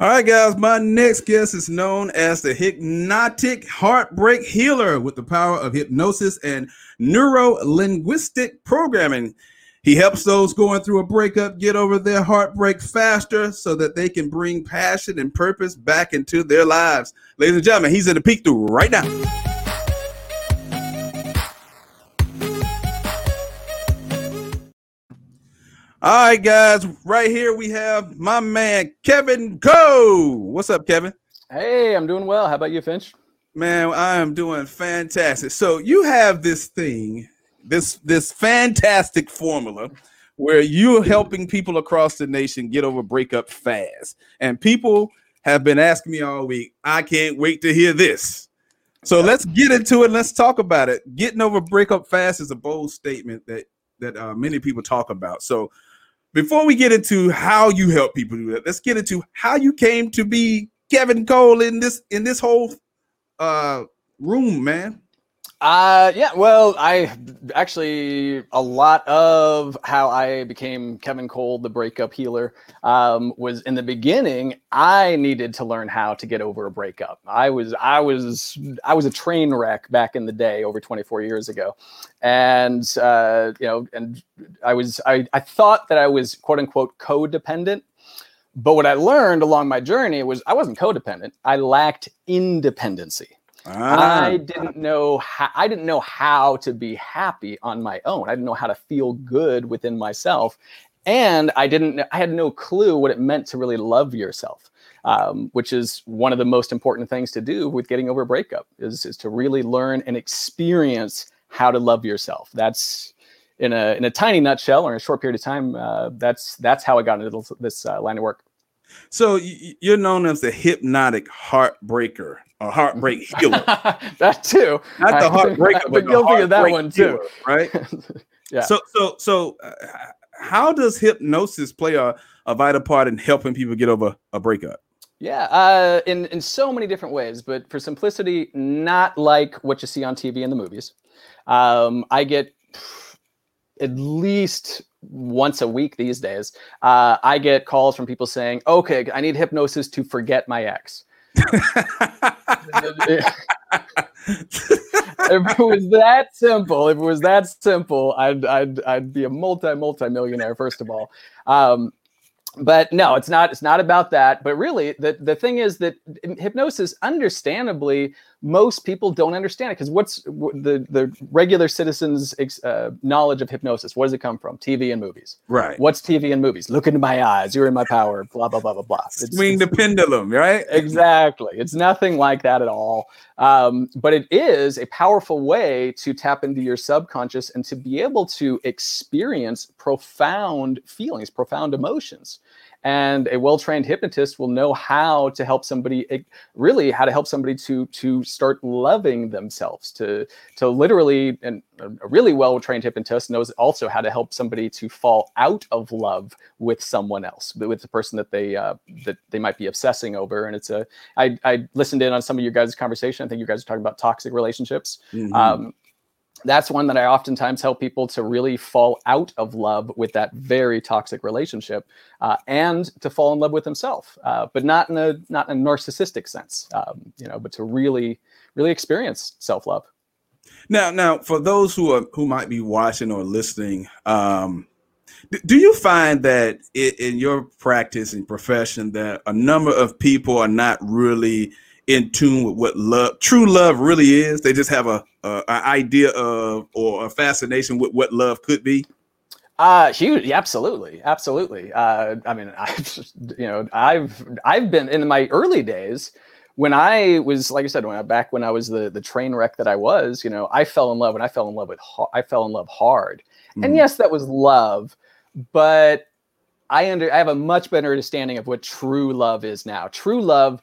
All right, guys. My next guest is known as the hypnotic heartbreak healer with the power of hypnosis and neuro linguistic programming. He helps those going through a breakup get over their heartbreak faster so that they can bring passion and purpose back into their lives. Ladies and gentlemen, he's in the Peek Thru right now. All right, guys, right here we have my man Kevin Cole. What's up, Kevin? Hey, I'm doing well. How about you, Finch? Man, I am doing fantastic. So you have this thing, this this fantastic formula where you're helping people across the nation get over breakup fast. And people have been asking me all week, I can't wait to hear this. So let's get into it. Let's talk about it. Getting over breakup fast is a bold statement that that uh, many people talk about. So before we get into how you help people do that, let's get into how you came to be Kevin Cole in this in this whole uh room, man. Uh yeah, well, I actually a lot of how I became Kevin Cole, the breakup healer, um, was in the beginning. I needed to learn how to get over a breakup. I was I was I was a train wreck back in the day, over 24 years ago, and uh, you know, and I was I I thought that I was quote unquote codependent. But what I learned along my journey was I wasn't codependent. I lacked independency. Ah. I didn't know how I didn't know how to be happy on my own. I didn't know how to feel good within myself, and I didn't. I had no clue what it meant to really love yourself, um, which is one of the most important things to do with getting over a breakup. Is is to really learn and experience how to love yourself. That's in a in a tiny nutshell or in a short period of time. Uh, that's that's how I got into this uh, line of work. So you're known as the hypnotic heartbreaker a heartbreak healer. that too. Not the heartbreaker, but, but guilty of that one too, healer, right? yeah. So, so, so, uh, how does hypnosis play a, a vital part in helping people get over a breakup? Yeah, uh, in in so many different ways, but for simplicity, not like what you see on TV and the movies. Um, I get at least once a week these days. Uh, I get calls from people saying, "Okay, I need hypnosis to forget my ex." If it was that simple, if it was that simple, I'd I'd I'd be a multi multi millionaire first of all. Um, but no, it's not. It's not about that. But really, the the thing is that hypnosis, understandably, most people don't understand it because what's the the regular citizens' uh, knowledge of hypnosis? What does it come from? TV and movies. Right. What's TV and movies? Look into my eyes. You're in my power. Blah blah blah blah blah. It's, Swing the pendulum. Right. Exactly. It's nothing like that at all. Um, but it is a powerful way to tap into your subconscious and to be able to experience profound feelings, profound emotions and a well-trained hypnotist will know how to help somebody really how to help somebody to to start loving themselves to to literally and a really well-trained hypnotist knows also how to help somebody to fall out of love with someone else with the person that they uh, that they might be obsessing over. And it's a I, I listened in on some of your guys conversation. I think you guys are talking about toxic relationships. Mm-hmm. um, that's one that I oftentimes help people to really fall out of love with that very toxic relationship, uh, and to fall in love with himself, uh, but not in a not in a narcissistic sense, um, you know, but to really really experience self love. Now, now for those who are who might be watching or listening, um, do you find that in your practice and profession that a number of people are not really in tune with what love, true love, really is. They just have a, a, a idea of or a fascination with what love could be. Uh, huge, absolutely, absolutely. Uh, I mean, I've you know, I've I've been in my early days when I was, like I said, when I back when I was the the train wreck that I was. You know, I fell in love, and I fell in love with I fell in love hard. Mm. And mm-hmm. yes, that was love, but I under I have a much better understanding of what true love is now. True love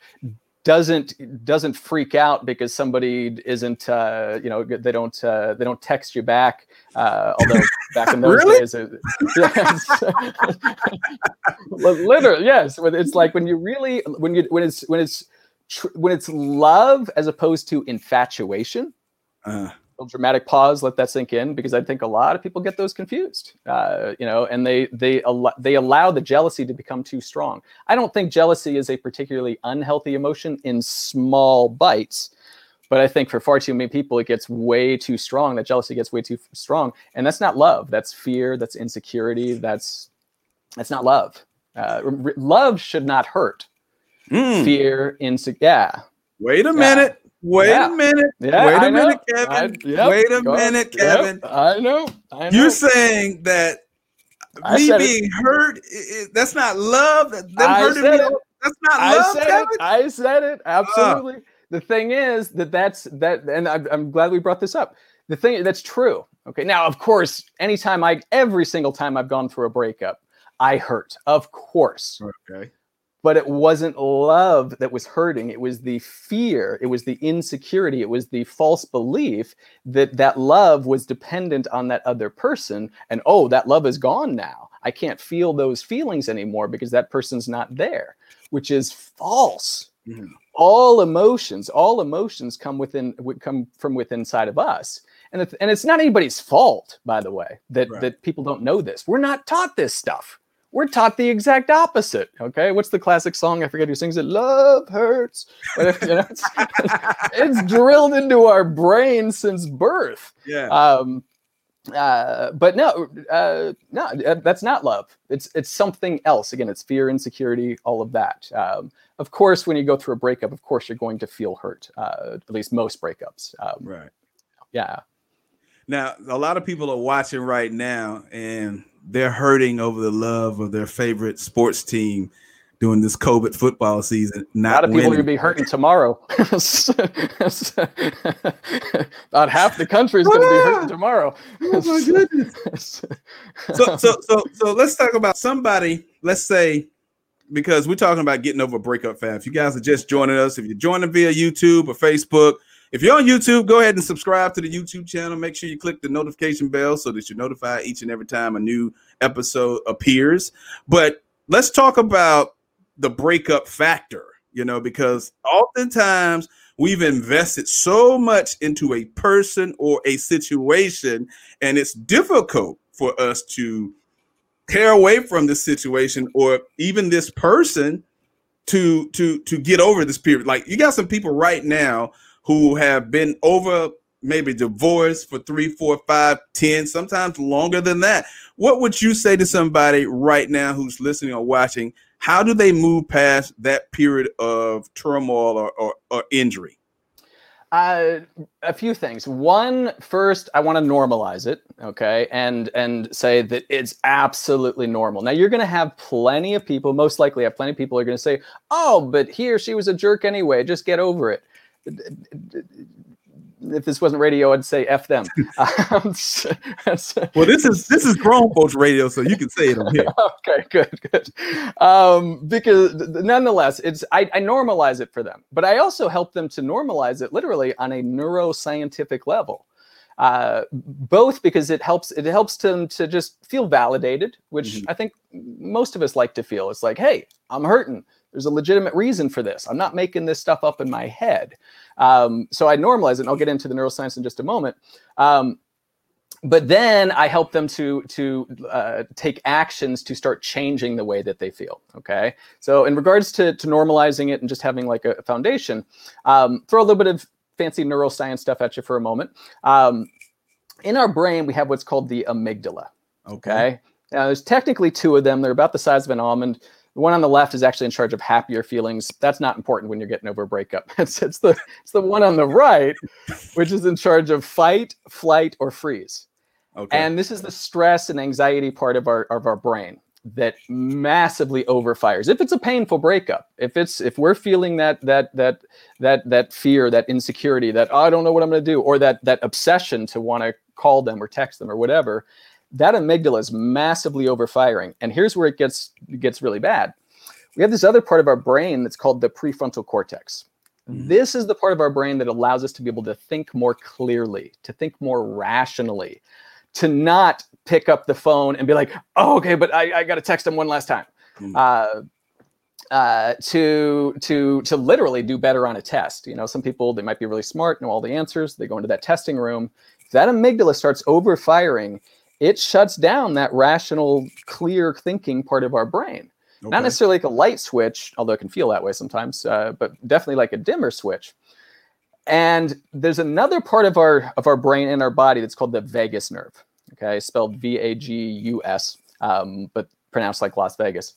doesn't doesn't freak out because somebody isn't uh, you know they don't uh, they don't text you back uh, although back in those really? days it, yes. literally yes it's like when you really when you when it's when it's tr- when it's love as opposed to infatuation uh. Dramatic pause, let that sink in, because I think a lot of people get those confused. Uh, you know, and they they al- they allow the jealousy to become too strong. I don't think jealousy is a particularly unhealthy emotion in small bites, but I think for far too many people, it gets way too strong. That jealousy gets way too strong, and that's not love. That's fear. That's insecurity. That's that's not love. Uh, r- love should not hurt. Mm. Fear, insecurity. Yeah, Wait a Yeah. minute. Wait Yeah. a minute. yeah. Wait a I know. minute, Kevin. I- yep, Wait a minute, Yep, Kevin. I know. I know. You're saying that me said it. being hurt, i- i- that's not love. Them I hurting said me, it. that's not I love, said Kevin. it. I said it. Uh. Absolutely. the thing is that that's that, and I'm, I'm glad we brought this up. The thing that's true. Okay. Now, of course, anytime I, every single time I've gone through a breakup, I hurt. Of course. Okay. But it wasn't love that was hurting. It was the fear. It was the insecurity. It was the false belief that that love was dependent on that other person. And oh that love is gone now. I can't feel those feelings anymore because that person's not there which is false. Mhm. all emotions all emotions come within come from within inside of us. And it's, and it's not anybody's fault by the way that Right. that people don't know this. We're not taught this stuff we're taught the exact opposite. Okay, what's the classic song? I forget who sings it. Love hurts. But, you know, it's, it's drilled into our brain since birth. Yeah. Um, uh, but no, uh, no, uh, that's not love. It's it's something else. Again, it's fear, insecurity, all of that. Um, of course, when you go through a breakup, of course you're going to feel hurt. Uh, at least most breakups. Um, right. yeah. Now, a lot of people are watching right now and they're hurting over the love of their favorite sports team during this COVID football season. A Not lot of people are going to be hurting tomorrow. About half the country is going to be ah! hurting tomorrow. Oh my goodness. so so so so let's talk about somebody let's say because we're talking about getting over a breakup fast if you guys are just joining us if you're joining via youtube or facebook if you're on youtube go ahead and subscribe to the youtube channel. Make sure you click the notification bell so that you're notified each and every time a new episode appears. But let's talk about the breakup factor you know because oftentimes we've invested so much into a person or a situation and it's difficult for us to tear away from this situation or even this person to to to get over this period. Like you got some people right now who have been over maybe divorced for three four five ten sometimes longer than that what would you say to somebody right now who's listening or watching how do they move past that period of turmoil or, or, or injury Uh, a few things. One, first, I want to normalize it, okay, and and say that it's absolutely normal. Now, you're going to have plenty of people, most likely, have plenty of people are going to say, "Oh, but he or she was a jerk anyway. Just get over it." If this wasn't radio, I'd say "f them." Um, well this is this is grown folks radio so you can say it on here okay, good, good. Um, because th- th- nonetheless, it's I, I normalize it for them, but I also help them to normalize it literally on a neuroscientific level. Uh, both because it helps it helps them to just feel validated, which Mhm. I think most of us like to feel. It's like, hey, I'm hurting. There's a legitimate reason for this. I'm not making this stuff up in my head. Um, so I normalize it, and I'll get into the neuroscience in just a moment. Um, but then I help them to to uh, take actions to start changing the way that they feel. Okay, so in regards to to normalizing it and just having like a foundation, um, throw a little bit of fancy neuroscience stuff at you for a moment. Um, in our brain, we have what's called the amygdala. Okay, now there's technically two of them. They're about the size of an almond. The one on the left is actually in charge of happier feelings. That's not important when you're getting over a breakup. It's, it's the it's the one on the right, which is in charge of fight, flight, or freeze. okay And this is the stress and anxiety part of our of our brain that massively overfires. If it's a painful breakup, if it's if we're feeling that that that that that fear, that insecurity, that oh, I don't know what I'm going to do, or that that obsession to want to call them or text them or whatever, that amygdala is massively overfiring. And here's where it gets gets really bad. We have this other part of our brain that's called the prefrontal cortex. Mhm. This is the part of our brain that allows us to be able to think more clearly, to think more rationally, to not pick up the phone and be like, oh, okay, but I, I got to text him one last time. Mm. Uh, uh, to to to literally do better on a test. You know, some people they might be really smart, know all the answers. They go into that testing room, that amygdala starts overfiring, it shuts down that rational, clear thinking part of our brain. Okay. Not necessarily like a light switch, although it can feel that way sometimes, uh, but definitely like a dimmer switch. And there's another part of our of our brain and our body that's called the vagus nerve. Okay, spelled V A G U S, um, but pronounced like Las Vegas.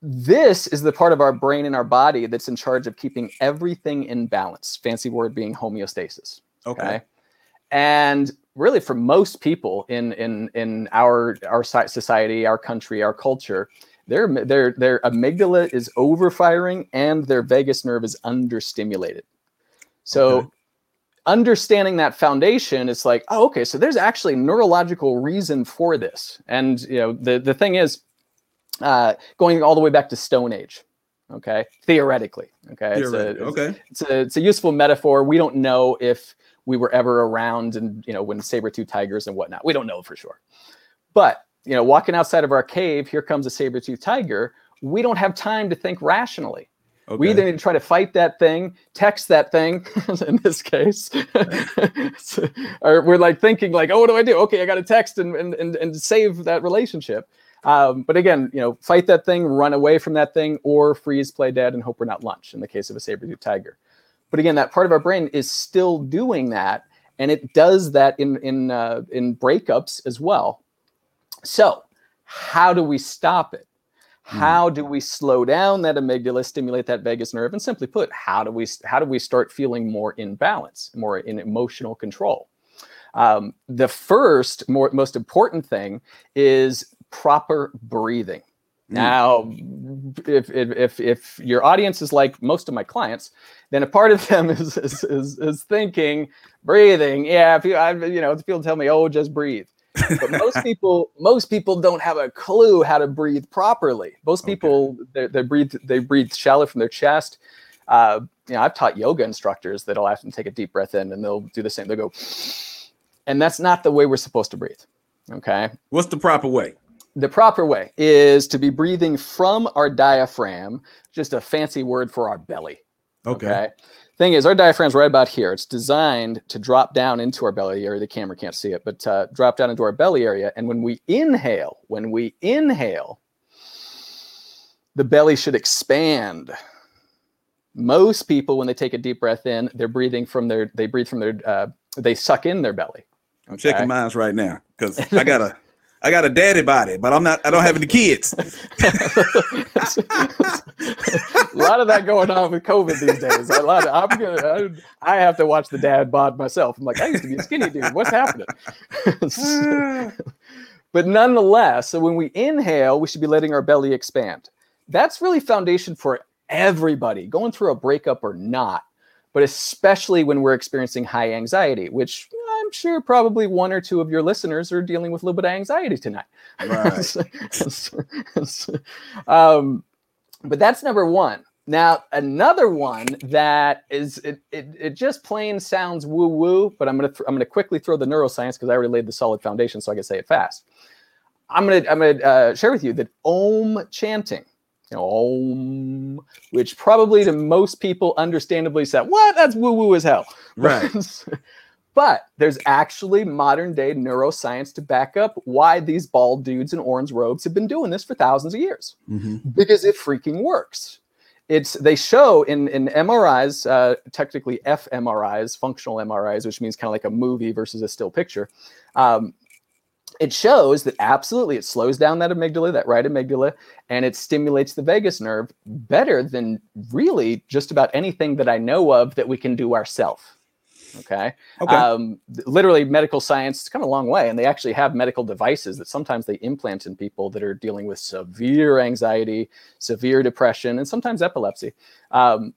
This is the part of our brain and our body that's in charge of keeping everything in balance. Fancy word being homeostasis. Okay. okay? And really, for most people in in in our our society, our country, our culture, their their their amygdala is overfiring and their vagus nerve is understimulated. So okay. understanding that foundation it's like, oh, okay, so there's actually neurological reason for this. And you know, the the thing is, uh, going all the way back to Stone Age. Okay, theoretically. Okay, it's a, okay. It's a it's a useful metaphor. We don't know if we were ever around and you know when saber-tooth tigers and whatnot. We don't know for sure. But you know, walking outside of our cave, here comes a saber-tooth tiger. We don't have time to think rationally. Okay. We either need to try to fight that thing, text that thing, in this case, or we're like thinking like, oh, what do I do? Okay, I got to text and, and, and, and save that relationship. Um, but again, you know, fight that thing, run away from that thing, or freeze, play dead, and hope we're not lunch in the case of a saber-tooth tiger. But again, that part of our brain is still doing that, and it does that in in uh, in breakups as well. So, how do we stop it? Hmm. How do we slow down that amygdala, stimulate that vagus nerve, and simply put, how do we how do we start feeling more in balance, more in emotional control? Um, the first, more most important thing is proper breathing. Now, if, if, if your audience is like most of my clients, then a part of them is is is, is thinking breathing. Yeah, if you I, you know, people tell me, oh, just breathe. But most people most people don't have a clue how to breathe properly. Most people okay. they, they breathe they breathe shallow from their chest. Uh, you know i've taught yoga instructors that'll them to take a deep breath in and they'll do the same. They'll go and that's not the way we're supposed to breathe okay? What's the proper way the proper way is to be breathing from our diaphragm just a fancy word for our belly okay, okay? thing is, our diaphragm's right about here. It's designed to drop down into our belly area. The camera can't see it, but uh, drop down into our belly area. And when we inhale, when we inhale, the belly should expand. Most people, when they take a deep breath in, they're breathing from their, they breathe from their, uh, they suck in their belly. I'm checking mine right now because I got a I got a daddy body, but I'm not. I don't have any kids. a lot of that going on with COVID these days. A lot. Of, I'm gonna. I, I have to watch the dad bod myself. I'm like, I used to be a skinny dude. What's happening? but nonetheless, so when we inhale, we should be letting our belly expand. That's really foundation for everybody, going through a breakup or not but especially when we're experiencing high anxiety, which I'm sure probably one or two of your listeners are dealing with a little bit of anxiety tonight. Right. um, but that's number one. Now, another one that is it, it, it just plain sounds woo woo, but I'm gonna th- I'm gonna quickly throw the neuroscience because I already laid the solid foundation, so I can say it fast. I'm gonna I'm gonna uh, share with you that Om chanting you know, Om, which probably to most people understandably said, what? That's woo woo as hell. Right. but there's actually modern day neuroscience to back up why these bald dudes in orange robes have been doing this for thousands of years mm-hmm. because it freaking works. It's they show in in MRIs, uh, technically fMRIs, functional MRIs, which means kind of like a movie versus a still picture. Um, it shows that absolutely it slows down that amygdala, that right amygdala, and it stimulates the vagus nerve better than really just about anything that I know of that we can do ourselves. Okay. Okay. Um, literally, medical science has come a long way, and they actually have medical devices that sometimes they implant in people that are dealing with severe anxiety, severe depression, and sometimes epilepsy. Um,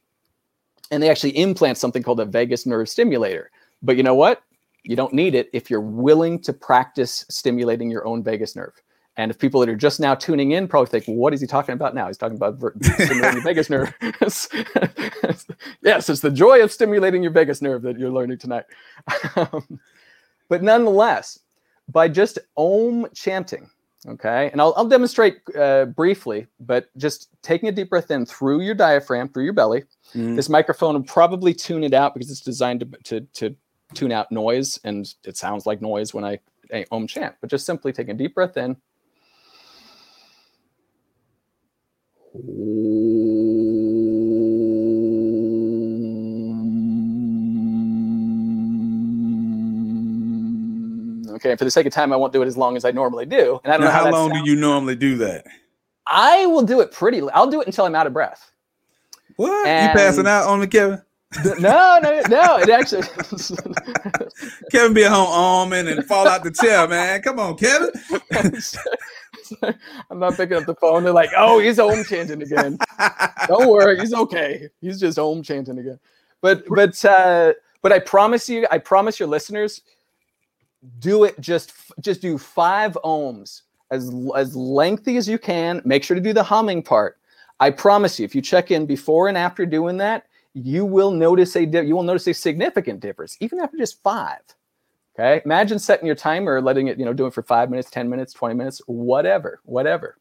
and they actually implant something called a vagus nerve stimulator. But you know what? You don't need it if you're willing to practice stimulating your own vagus nerve. And if people that are just now tuning in probably think, well, what is he talking about now? He's talking about stimulating your vagus nerve. yes, it's the joy of stimulating your vagus nerve that you're learning tonight. Um, but nonetheless, by just om chanting, okay, and I'll, I'll demonstrate uh, briefly, but just taking a deep breath in through your diaphragm, through your belly. Mm. This microphone will probably tune it out because it's designed to, to, to tune out noise, and it sounds like noise when I, I om chant. But just simply taking a deep breath in. Okay, for the sake of time, I won't do it as long as I normally do. And I don't now, know how, how long sounds. do you normally do that? I will do it pretty. I'll do it until I'm out of breath. What? And you passing out on me, Kevin? no, no, no. It actually. Kevin be at home arming and fall out the chair, man. Come on, Kevin. I'm not picking up the phone. They're like, "Oh, he's om chanting again." Don't worry, he's okay. He's just om chanting again. But but uh, but I promise you, I promise your listeners, do it just just do five oms as as lengthy as you can. Make sure to do the humming part. I promise you, if you check in before and after doing that, you will notice a you will notice a significant difference, even after just five. Okay. Imagine setting your timer, letting it, you know, doing for five minutes, 10 minutes, 20 minutes, whatever, whatever.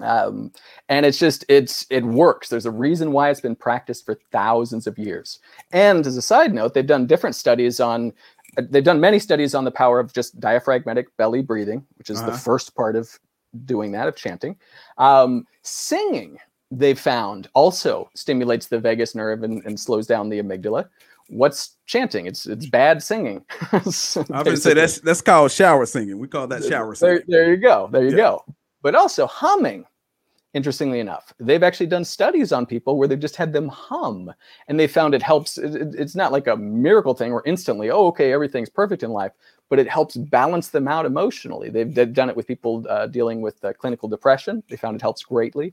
Um, and it's just, it's, it works. There's a reason why it's been practiced for thousands of years. And as a side note, they've done different studies on, they've done many studies on the power of just diaphragmatic belly breathing, which is uh-huh. the first part of doing that, of chanting. Um, singing, they found also stimulates the vagus nerve and, and slows down the amygdala what's chanting? It's it's bad singing. I was gonna say that's that's called shower singing. We call that shower singing. There, there you go. There you yeah. go. But also humming. Interestingly enough, they've actually done studies on people where they've just had them hum, and they found it helps. It, it's not like a miracle thing where instantly, oh, okay, everything's perfect in life, but it helps balance them out emotionally. They've, they've done it with people uh, dealing with uh, clinical depression. They found it helps greatly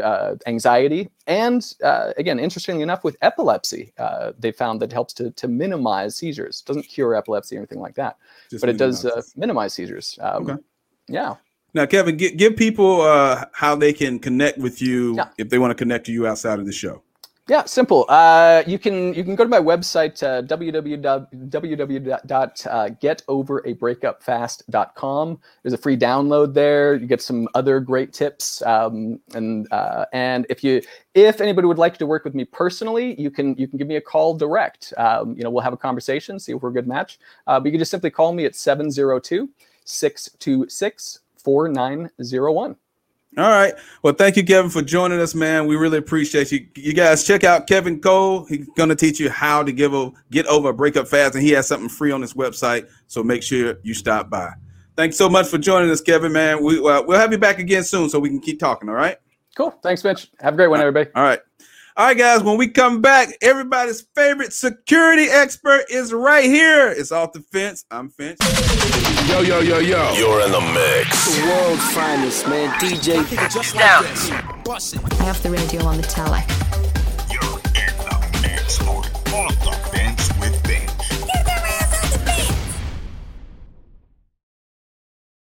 uh, anxiety, and uh, again, interestingly enough, with epilepsy, uh, they found that helps to to minimize seizures. It doesn't cure epilepsy or anything like that, Just but it does uh, minimize seizures. Um, okay. Yeah. Now, Kevin, give, give people uh, how they can connect with you yeah. if they want to connect to you outside of the show. Yeah, simple. Uh, you can you can go to my website uh, www.getoverabreakupfast.com. There's a free download there. You get some other great tips. Um, and uh, and if you if anybody would like to work with me personally, you can you can give me a call direct. Um, you know, we'll have a conversation, see if we're a good match. Uh, but you can just simply call me at 702 626 4901. All right. Well, thank you, Kevin, for joining us, man. We really appreciate you. You guys check out Kevin Cole. He's going to teach you how to give a, get over a breakup fast, and he has something free on his website. So make sure you stop by. Thanks so much for joining us, Kevin, man. We, uh, we'll have you back again soon so we can keep talking. All right. Cool. Thanks, Mitch. Have a great one, everybody. All right. All right, guys, when we come back, everybody's favorite security expert is right here. It's off the fence. I'm Finch. Yo, yo, yo, yo. You're in the mix. The world's finest, man. DJ. Down. Off the radio on the tele.